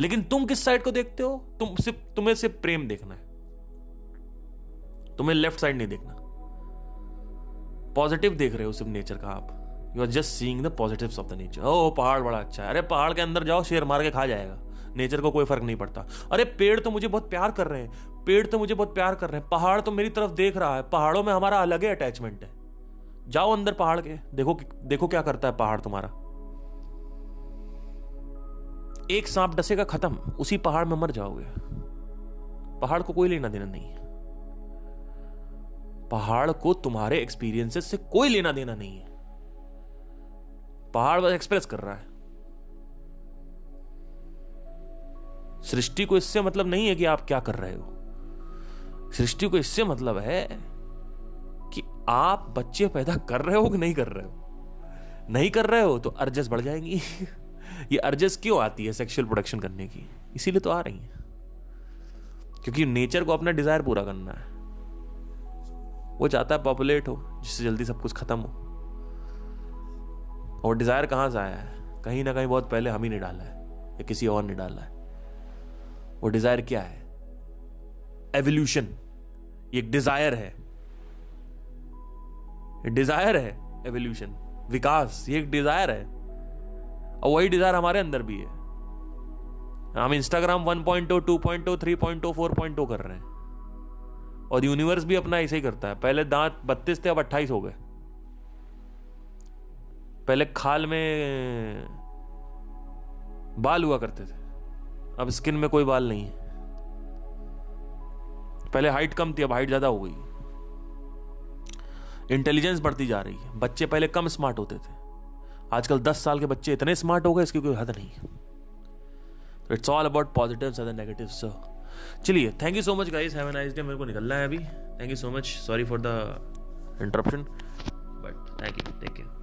लेकिन तुम किस साइड को देखते हो? तुम सिर्फ़, तुम्हें सिर्फ़ प्रेम देखना है। तुम्हें लेफ़्ट साइड नहीं देखना। पॉजिटिव देख रहे हो सिर्फ़ नेचर का आप। You are just seeing the positives of the nature ओ पहाड़ बड़ा अच्छा है। अरे, पहाड़ के अंदर जाओ, शेर मार के खा जाएगा। नेचर को कोई फ़र्क नहीं पड़ता। अरे, पेड़ तो मुझे बहुत प्यार कर रहे हैं। पेड़ तो मुझे बहुत प्यार कर रहे हैं। पहाड़ तो मेरी तरफ़ देख रहा है। पहाड़ों में हमारा अलग ही अटैचमेंट है। जाओ अंदर पहाड़ के, देखो देखो क्या करता है पहाड़ तुम्हारा। एक सांप डसेगा, खत्म। उसी पहाड़ में मर जाओगे। पहाड़ को कोई लेना देना नहीं है। पहाड़ को तुम्हारे एक्सपीरियंसेस से कोई लेना देना नहीं है। पहाड़ बस एक्सप्रेस कर रहा है। सृष्टि को इससे मतलब नहीं है कि आप क्या कर रहे हो। सृष्टि को इससे मतलब है आप बच्चे पैदा कर रहे हो कि नहीं कर रहे हो? नहीं कर रहे हो तो अर्जस बढ़ जाएँगी। ये अर्जस क्यों आती है सेक्सुअल प्रोडक्शन करने की? इसीलिए तो आ रही है। क्योंकि नेचर को अपना डिज़ायर पूरा करना है। वो चाहता है पॉपुलेट हो, जिससे जल्दी सब कुछ खत्म हो। और डिज़ायर कहाँ से आया है? कहीं ना कहीं बहुत पहले हम ही ने डाला है, या किसी और ने डाला है। वो डिज़ायर क्या है? एवोल्यूशन एक डिज़ायर है। डिज़ायर है एवोल्यूशन विकास ये एक डिज़ायर है। और वही डिज़ायर हमारे अंदर भी है। हम इंस्टाग्राम 1.0, 2.0, 3.0, 4.0 कर रहे हैं। और यूनिवर्स भी अपना ऐसे ही करता है। पहले दांत बत्तीस थे अब अट्ठाईस हो गए। पहले खाल में बाल हुआ करते थे। अब स्किन में कोई बाल नहीं है। पहले हाइट कम थी अब हाइट ज़्यादा हो गई इंटेलिजेंस बढ़ती जा रही है। बच्चे पहले कम स्मार्ट होते थे। आजकल दस साल के बच्चे इतने स्मार्ट हो गए, इसकी कोई हद नहीं। It's all about positive and negative चलिए thank you so much guys have nice day मेरे को निकलना है अभी। Thank you so much sorry for the interruption but thank you take care